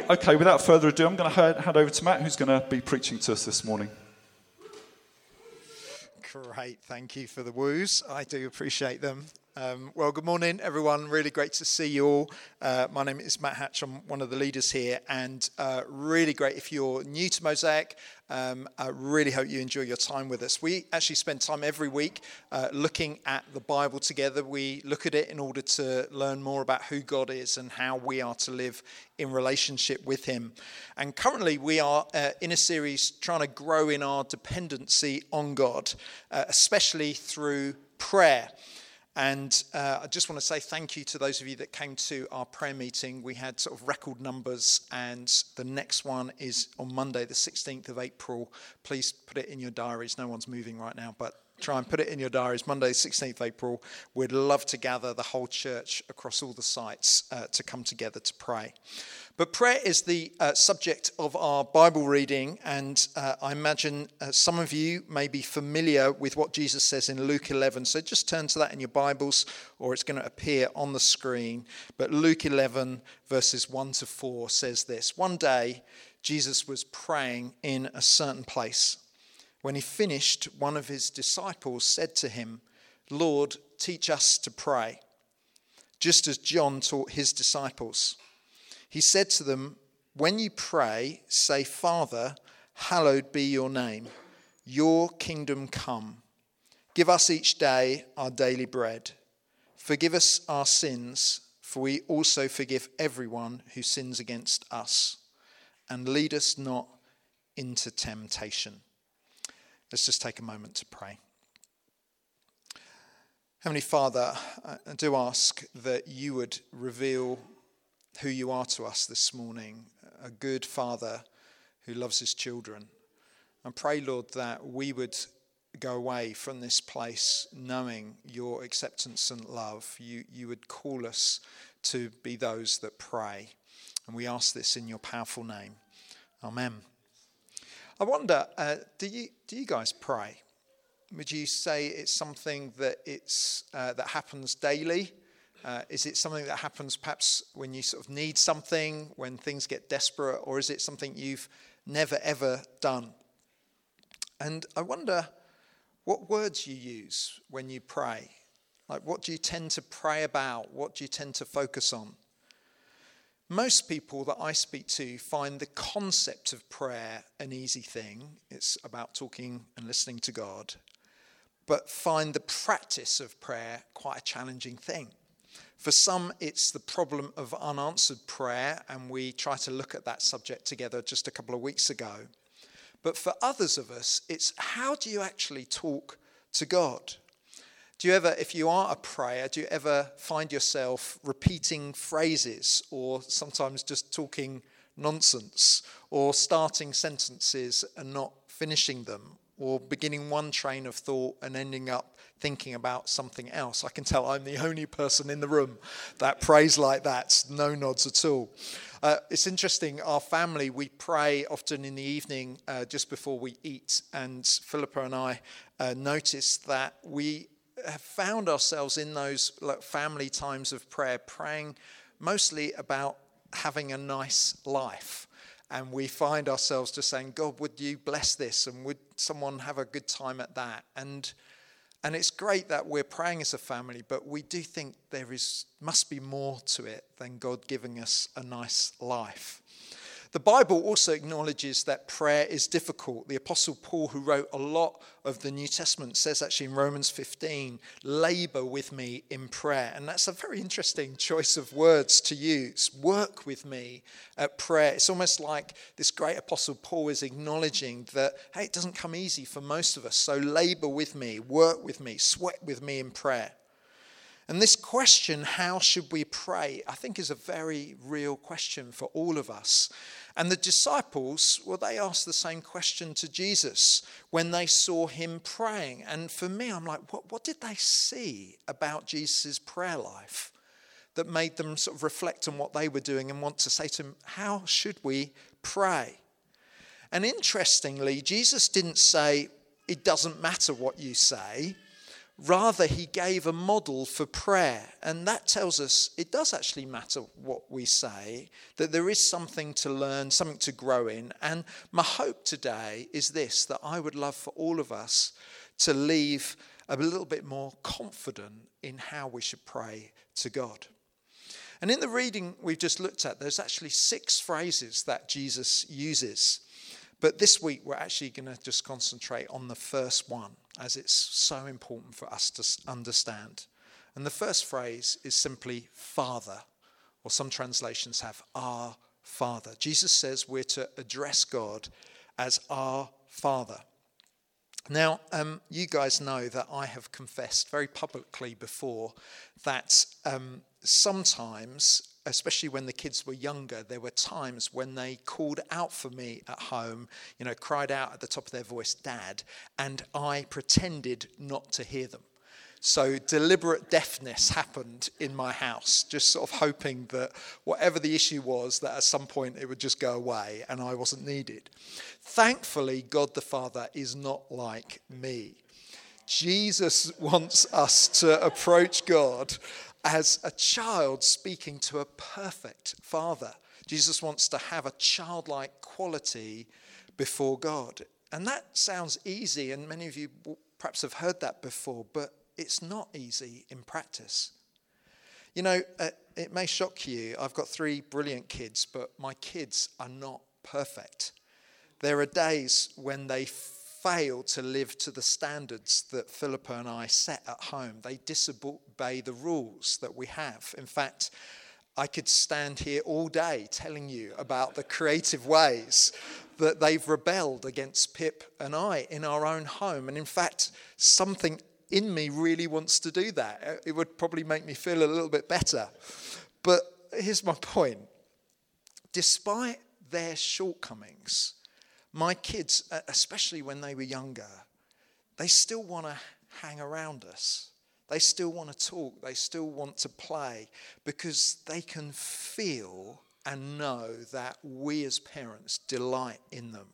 Okay, without further ado, I'm going to hand over to Matt, who's going to be preaching to us this morning. Great. Thank you for the woos. I do appreciate them. Um, well, good morning, everyone. Really great to see you all. Uh, my name is Matt Hatch. I'm one of the leaders here, and uh, really great if you're new to Mosaic. Um, I really hope you enjoy your time with us. We actually spend time every week uh, looking at the Bible together. We look at it in order to learn more about who God is and how we are to live in relationship with Him. And currently, we are uh, in a series trying to grow in our dependency on God, uh, especially through prayer. And uh, I just want to say thank you to those of you that came to our prayer meeting. We had sort of record numbers, and the next one is on Monday, the 16th of April. Please put it in your diaries. No one's moving right now, but try and put it in your diaries. Monday, 16th April. We'd love to gather the whole church across all the sites uh, to come together to pray. But prayer is the uh, subject of our Bible reading, and uh, I imagine uh, some of you may be familiar with what Jesus says in Luke 11. So just turn to that in your Bibles, or it's going to appear on the screen. But Luke 11, verses 1 to 4, says this One day, Jesus was praying in a certain place. When he finished, one of his disciples said to him, Lord, teach us to pray, just as John taught his disciples. He said to them, When you pray, say, Father, hallowed be your name, your kingdom come. Give us each day our daily bread. Forgive us our sins, for we also forgive everyone who sins against us. And lead us not into temptation. Let's just take a moment to pray. Heavenly Father, I do ask that you would reveal who you are to us this morning a good father who loves his children. And pray, Lord, that we would go away from this place knowing your acceptance and love. You, you would call us to be those that pray. And we ask this in your powerful name. Amen. I wonder, uh, do, you, do you guys pray? Would you say it's something that, it's, uh, that happens daily? Uh, is it something that happens perhaps when you sort of need something, when things get desperate, or is it something you've never ever done? And I wonder what words you use when you pray. Like, what do you tend to pray about? What do you tend to focus on? Most people that I speak to find the concept of prayer an easy thing. It's about talking and listening to God, but find the practice of prayer quite a challenging thing. For some, it's the problem of unanswered prayer, and we try to look at that subject together just a couple of weeks ago. But for others of us, it's how do you actually talk to God? Do you ever, if you are a prayer, do you ever find yourself repeating phrases or sometimes just talking nonsense or starting sentences and not finishing them or beginning one train of thought and ending up thinking about something else. I can tell I'm the only person in the room that prays like that. No nods at all. Uh, it's interesting, our family, we pray often in the evening uh, just before we eat. And Philippa and I uh, noticed that we have found ourselves in those family times of prayer praying mostly about having a nice life and we find ourselves just saying, God, would you bless this? And would someone have a good time at that? And and it's great that we're praying as a family, but we do think there is must be more to it than God giving us a nice life. The Bible also acknowledges that prayer is difficult. The Apostle Paul, who wrote a lot of the New Testament, says actually in Romans 15, labor with me in prayer. And that's a very interesting choice of words to use. Work with me at prayer. It's almost like this great Apostle Paul is acknowledging that, hey, it doesn't come easy for most of us. So labor with me, work with me, sweat with me in prayer. And this question, how should we pray, I think is a very real question for all of us. And the disciples, well, they asked the same question to Jesus when they saw him praying. And for me, I'm like, what, what did they see about Jesus' prayer life that made them sort of reflect on what they were doing and want to say to him, how should we pray? And interestingly, Jesus didn't say, it doesn't matter what you say, Rather, he gave a model for prayer. And that tells us it does actually matter what we say, that there is something to learn, something to grow in. And my hope today is this that I would love for all of us to leave a little bit more confident in how we should pray to God. And in the reading we've just looked at, there's actually six phrases that Jesus uses. But this week, we're actually going to just concentrate on the first one, as it's so important for us to understand. And the first phrase is simply Father, or some translations have Our Father. Jesus says we're to address God as Our Father. Now, um, you guys know that I have confessed very publicly before that um, sometimes especially when the kids were younger, there were times when they called out for me at home, you know, cried out at the top of their voice, Dad, and I pretended not to hear them. So deliberate deafness happened in my house, just sort of hoping that whatever the issue was, that at some point it would just go away and I wasn't needed. Thankfully, God the Father is not like me. Jesus wants us to approach God as a child speaking to a perfect father. Jesus wants to have a childlike quality before God. And that sounds easy, and many of you perhaps have heard that before, but it's not easy in practice. You know, uh, it may shock you. I've got three brilliant kids, but my kids are not perfect. There are days when they fail to live to the standards that Philippa and I set at home. They disobey the rules that we have. In fact, I could stand here all day telling you about the creative ways that they've rebelled against Pip and I in our own home. And in fact, something in me really wants to do that. Uh, it would probably make me feel a little bit better. But here's my point despite their shortcomings, my kids, uh, especially when they were younger, they still want to hang around us. They still want to talk. They still want to play because they can feel and know that we as parents delight in them,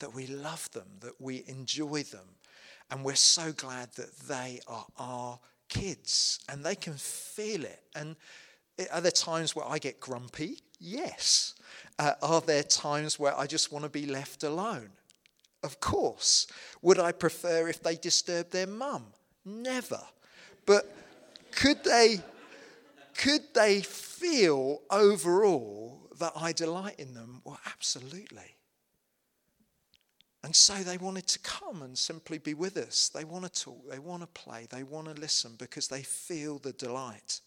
that we love them, that we enjoy them. And we're so glad that they are our kids and they can feel it. And are there times where I get grumpy? Yes. Uh, are there times where I just want to be left alone? Of course. Would I prefer if they disturbed their mum? Never. But could they, could they feel overall that I delight in them? Well, absolutely. And so they wanted to come and simply be with us. They want to talk, they want to play, they want to listen because they feel the delight.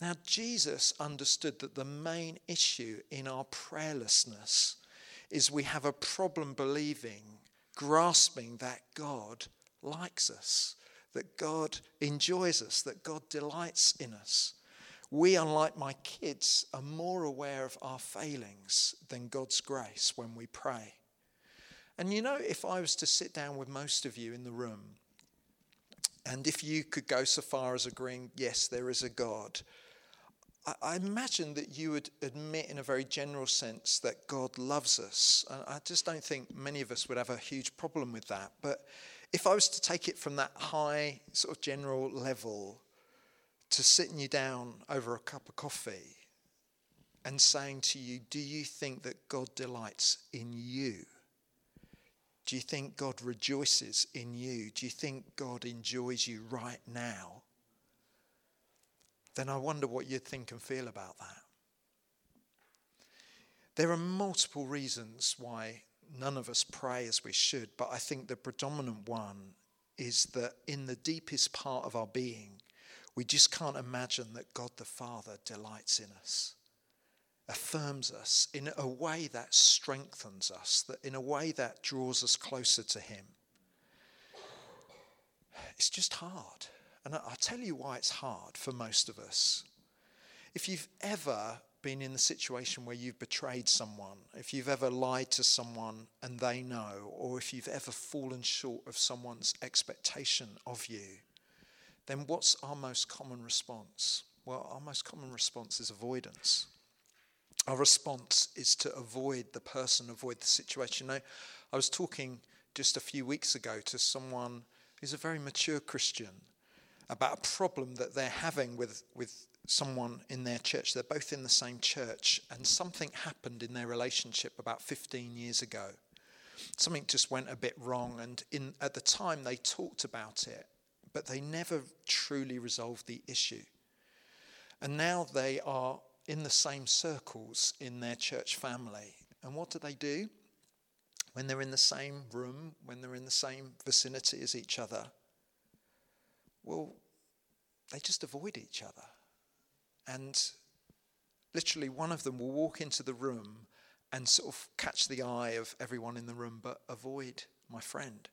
Now, Jesus understood that the main issue in our prayerlessness is we have a problem believing, grasping that God likes us, that God enjoys us, that God delights in us. We, unlike my kids, are more aware of our failings than God's grace when we pray. And you know, if I was to sit down with most of you in the room, and if you could go so far as agreeing, yes, there is a God, I imagine that you would admit, in a very general sense, that God loves us. And I just don't think many of us would have a huge problem with that. But if I was to take it from that high, sort of general level to sitting you down over a cup of coffee and saying to you, Do you think that God delights in you? Do you think God rejoices in you? Do you think God enjoys you right now? Then I wonder what you'd think and feel about that. There are multiple reasons why none of us pray as we should, but I think the predominant one is that in the deepest part of our being, we just can't imagine that God the Father delights in us, affirms us in a way that strengthens us, that in a way that draws us closer to Him. It's just hard. And I'll tell you why it's hard for most of us. If you've ever been in the situation where you've betrayed someone, if you've ever lied to someone and they know, or if you've ever fallen short of someone's expectation of you, then what's our most common response? Well, our most common response is avoidance. Our response is to avoid the person, avoid the situation. I was talking just a few weeks ago to someone who's a very mature Christian about a problem that they're having with, with someone in their church. They're both in the same church, and something happened in their relationship about 15 years ago. Something just went a bit wrong, and in, at the time they talked about it, but they never truly resolved the issue. And now they are in the same circles in their church family. And what do they do? When they're in the same room, when they're in the same vicinity as each other, well, they just avoid each other. And literally, one of them will walk into the room and sort of catch the eye of everyone in the room, but avoid my friend.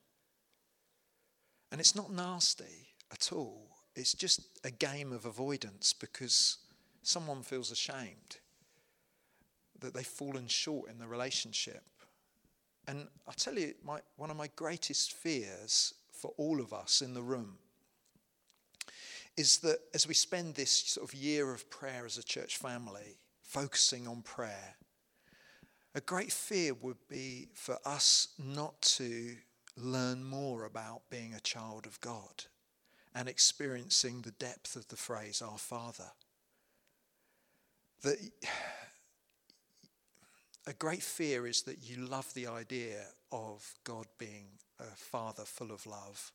And it's not nasty at all. It's just a game of avoidance because someone feels ashamed that they've fallen short in the relationship. And I'll tell you, my, one of my greatest fears for all of us in the room is that as we spend this sort of year of prayer as a church family, focusing on prayer, a great fear would be for us not to learn more about being a child of God and experiencing the depth of the phrase, Our Father. That a great fear is that you love the idea of God being a Father full of love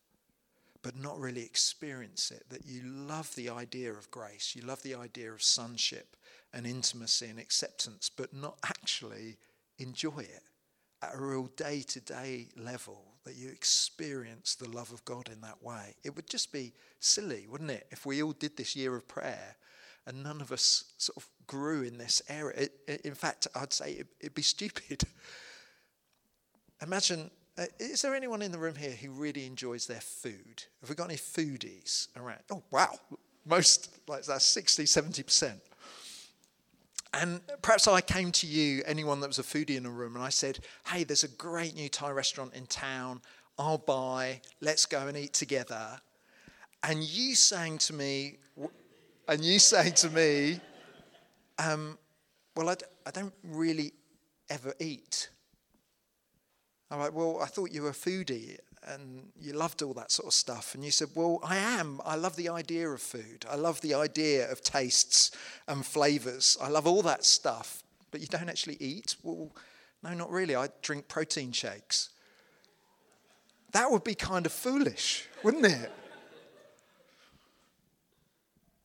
but not really experience it. That you love the idea of grace, you love the idea of sonship and intimacy and acceptance, but not actually enjoy it at a real day to day level, that you experience the love of God in that way. It would just be silly, wouldn't it, if we all did this year of prayer and none of us sort of grew in this area. It, it, in fact, I'd say it, it'd be stupid. Imagine uh, is there anyone in the room here who really enjoys their food? Have we got any foodies around? Oh, wow. Most, like that's 60, 70%. And perhaps I came to you, anyone that was a foodie in the room, and I said, hey, there's a great new Thai restaurant in town. I'll buy. Let's go and eat together. And you saying to me, and you saying to me, um, well, I d- I don't really ever eat. I'm like, well, I thought you were a foodie and you loved all that sort of stuff. And you said, well, I am. I love the idea of food. I love the idea of tastes and flavors. I love all that stuff. But you don't actually eat? Well, no, not really. I drink protein shakes. That would be kind of foolish, wouldn't it?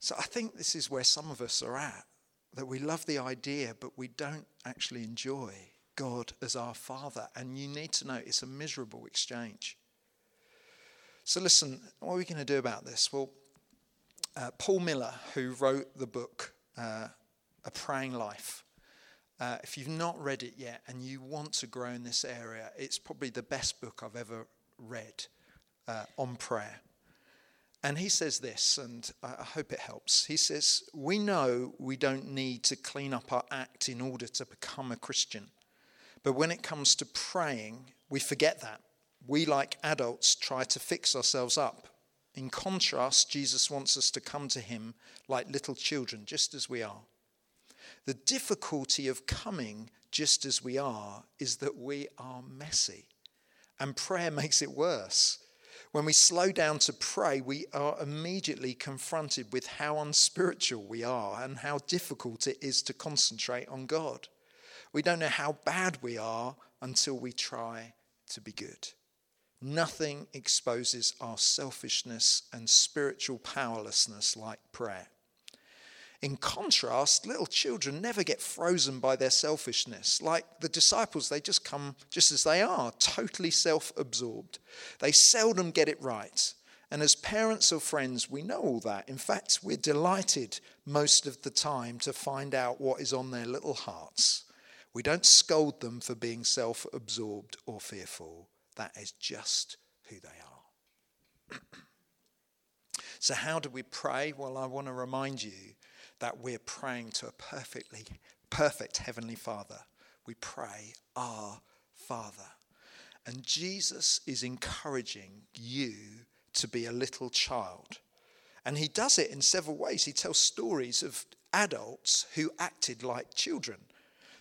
So I think this is where some of us are at that we love the idea, but we don't actually enjoy God as our Father. And you need to know it's a miserable exchange. So, listen, what are we going to do about this? Well, uh, Paul Miller, who wrote the book uh, A Praying Life, uh, if you've not read it yet and you want to grow in this area, it's probably the best book I've ever read uh, on prayer. And he says this, and I hope it helps. He says, We know we don't need to clean up our act in order to become a Christian. But when it comes to praying, we forget that. We, like adults, try to fix ourselves up. In contrast, Jesus wants us to come to him like little children, just as we are. The difficulty of coming just as we are is that we are messy, and prayer makes it worse. When we slow down to pray, we are immediately confronted with how unspiritual we are and how difficult it is to concentrate on God. We don't know how bad we are until we try to be good. Nothing exposes our selfishness and spiritual powerlessness like prayer. In contrast, little children never get frozen by their selfishness. Like the disciples, they just come just as they are, totally self absorbed. They seldom get it right. And as parents or friends, we know all that. In fact, we're delighted most of the time to find out what is on their little hearts. We don't scold them for being self absorbed or fearful. That is just who they are. so, how do we pray? Well, I want to remind you that we're praying to a perfectly perfect Heavenly Father. We pray, Our Father. And Jesus is encouraging you to be a little child. And he does it in several ways. He tells stories of adults who acted like children.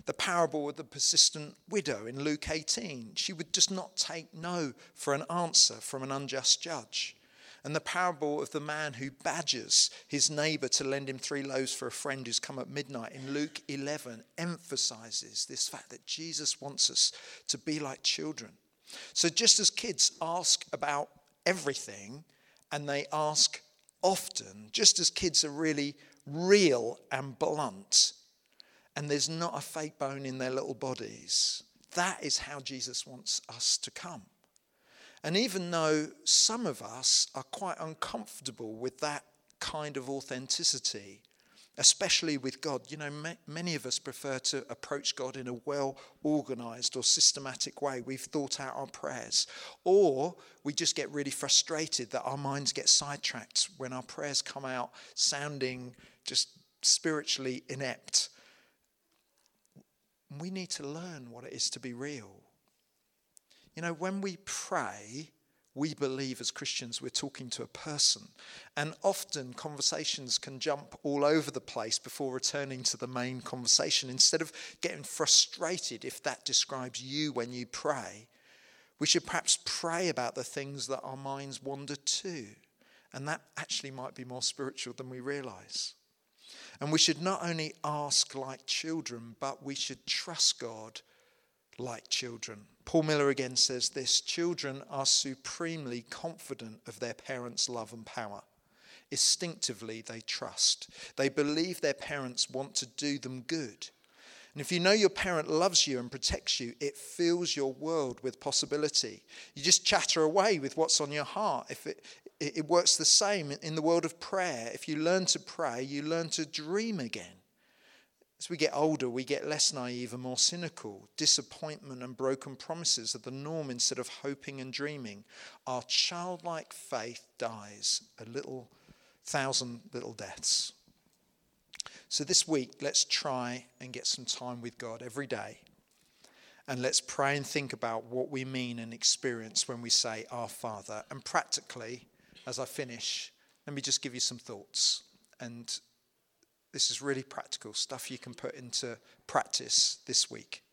The parable of the persistent widow in Luke 18. She would just not take no for an answer from an unjust judge. And the parable of the man who badgers his neighbor to lend him three loaves for a friend who's come at midnight in Luke 11 emphasizes this fact that Jesus wants us to be like children. So, just as kids ask about everything and they ask often, just as kids are really real and blunt, and there's not a fake bone in their little bodies, that is how Jesus wants us to come. And even though some of us are quite uncomfortable with that kind of authenticity, especially with God, you know, many of us prefer to approach God in a well organized or systematic way. We've thought out our prayers. Or we just get really frustrated that our minds get sidetracked when our prayers come out sounding just spiritually inept. We need to learn what it is to be real. You know, when we pray, we believe as Christians we're talking to a person. And often conversations can jump all over the place before returning to the main conversation. Instead of getting frustrated if that describes you when you pray, we should perhaps pray about the things that our minds wander to. And that actually might be more spiritual than we realize. And we should not only ask like children, but we should trust God like children. Paul Miller again says this children are supremely confident of their parents' love and power. Instinctively, they trust. They believe their parents want to do them good. And if you know your parent loves you and protects you, it fills your world with possibility. You just chatter away with what's on your heart. If it, it works the same in the world of prayer. If you learn to pray, you learn to dream again. As we get older, we get less naive and more cynical. Disappointment and broken promises are the norm instead of hoping and dreaming. Our childlike faith dies a little thousand little deaths. So this week, let's try and get some time with God every day. And let's pray and think about what we mean and experience when we say, Our Father. And practically, as I finish, let me just give you some thoughts. And this is really practical stuff you can put into practice this week.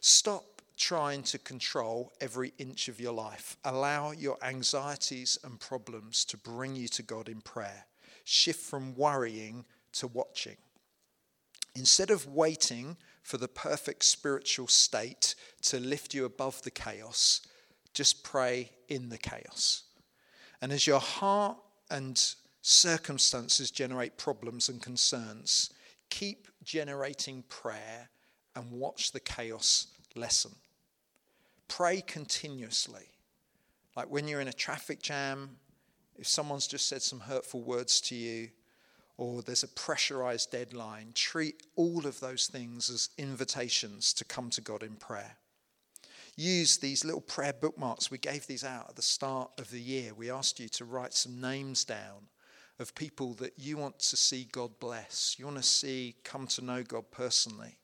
Stop trying to control every inch of your life. Allow your anxieties and problems to bring you to God in prayer. Shift from worrying to watching. Instead of waiting for the perfect spiritual state to lift you above the chaos, just pray in the chaos. And as your heart and circumstances generate problems and concerns. Keep generating prayer and watch the chaos lessen. Pray continuously. Like when you're in a traffic jam, if someone's just said some hurtful words to you, or there's a pressurized deadline, treat all of those things as invitations to come to God in prayer. Use these little prayer bookmarks. We gave these out at the start of the year. We asked you to write some names down of people that you want to see God bless, you want to see come to know God personally.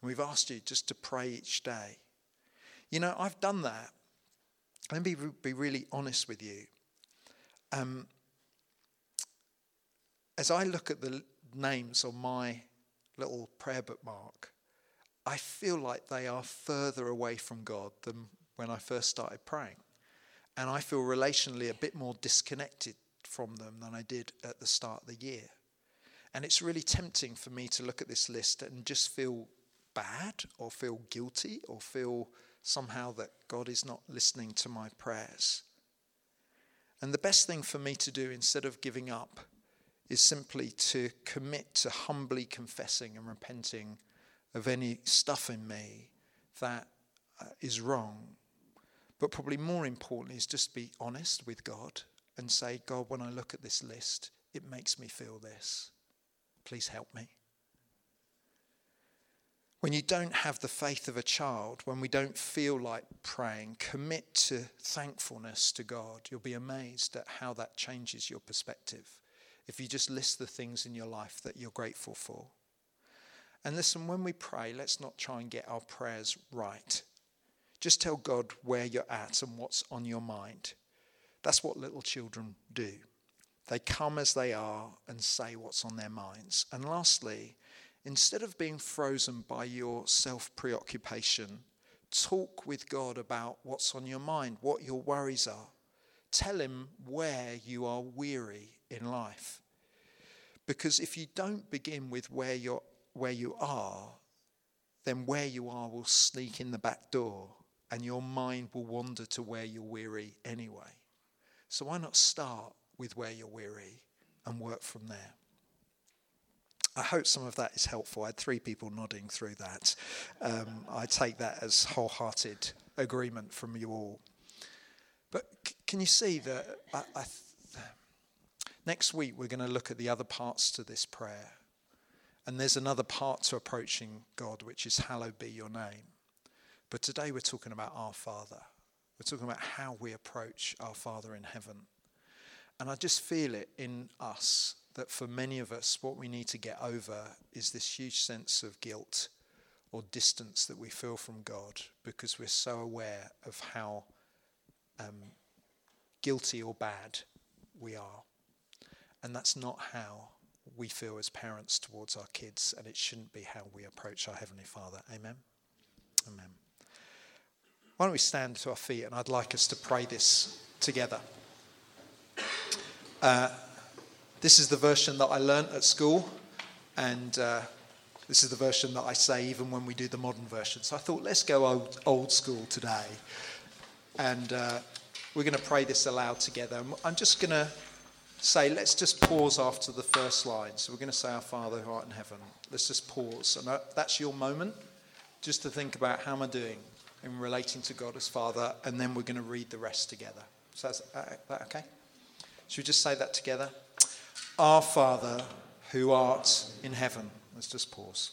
And we've asked you just to pray each day. You know, I've done that. Let me be really honest with you. Um, as I look at the names on my little prayer bookmark, I feel like they are further away from God than when I first started praying. And I feel relationally a bit more disconnected from them than I did at the start of the year. And it's really tempting for me to look at this list and just feel bad or feel guilty or feel somehow that God is not listening to my prayers. And the best thing for me to do instead of giving up is simply to commit to humbly confessing and repenting of any stuff in me that uh, is wrong. But probably more importantly is just be honest with God and say, God, when I look at this list, it makes me feel this. Please help me. When you don't have the faith of a child, when we don't feel like praying, commit to thankfulness to God. You'll be amazed at how that changes your perspective if you just list the things in your life that you're grateful for. And listen, when we pray, let's not try and get our prayers right. Just tell God where you're at and what's on your mind. That's what little children do. They come as they are and say what's on their minds. And lastly, instead of being frozen by your self preoccupation, talk with God about what's on your mind, what your worries are. Tell Him where you are weary in life. Because if you don't begin with where, you're, where you are, then where you are will sneak in the back door and your mind will wander to where you're weary anyway. So why not start with where you're weary and work from there? I hope some of that is helpful. I had three people nodding through that. Um, I take that as wholehearted agreement from you all. But c- can you see that I, I th- next week we're going to look at the other parts to this prayer. And there's another part to approaching God, which is hallowed be your name. But today we're talking about our Father. We're talking about how we approach our Father in heaven. And I just feel it in us that for many of us, what we need to get over is this huge sense of guilt or distance that we feel from God because we're so aware of how um, guilty or bad we are. And that's not how we feel as parents towards our kids, and it shouldn't be how we approach our Heavenly Father. Amen. Amen. Why don't we stand to our feet and I'd like us to pray this together. Uh, this is the version that I learnt at school, and uh, this is the version that I say even when we do the modern version. So I thought, let's go old, old school today. And uh, we're going to pray this aloud together. I'm just going to say, let's just pause after the first line. So we're going to say, Our Father who art in heaven. Let's just pause. And that's your moment just to think about how am I doing in relating to God as Father, and then we're going to read the rest together. So is uh, that okay? Should we just say that together? Our Father who art in heaven. Let's just pause.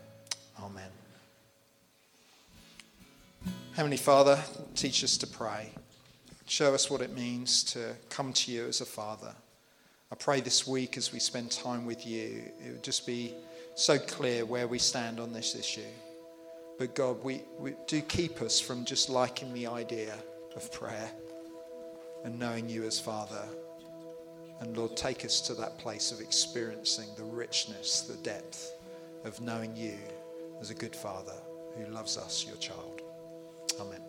Amen. Heavenly Father, teach us to pray. Show us what it means to come to you as a father. I pray this week as we spend time with you, it would just be so clear where we stand on this issue. But God, we, we do keep us from just liking the idea of prayer and knowing you as Father. And Lord, take us to that place of experiencing the richness, the depth of knowing you as a good father who loves us, your child. Amen.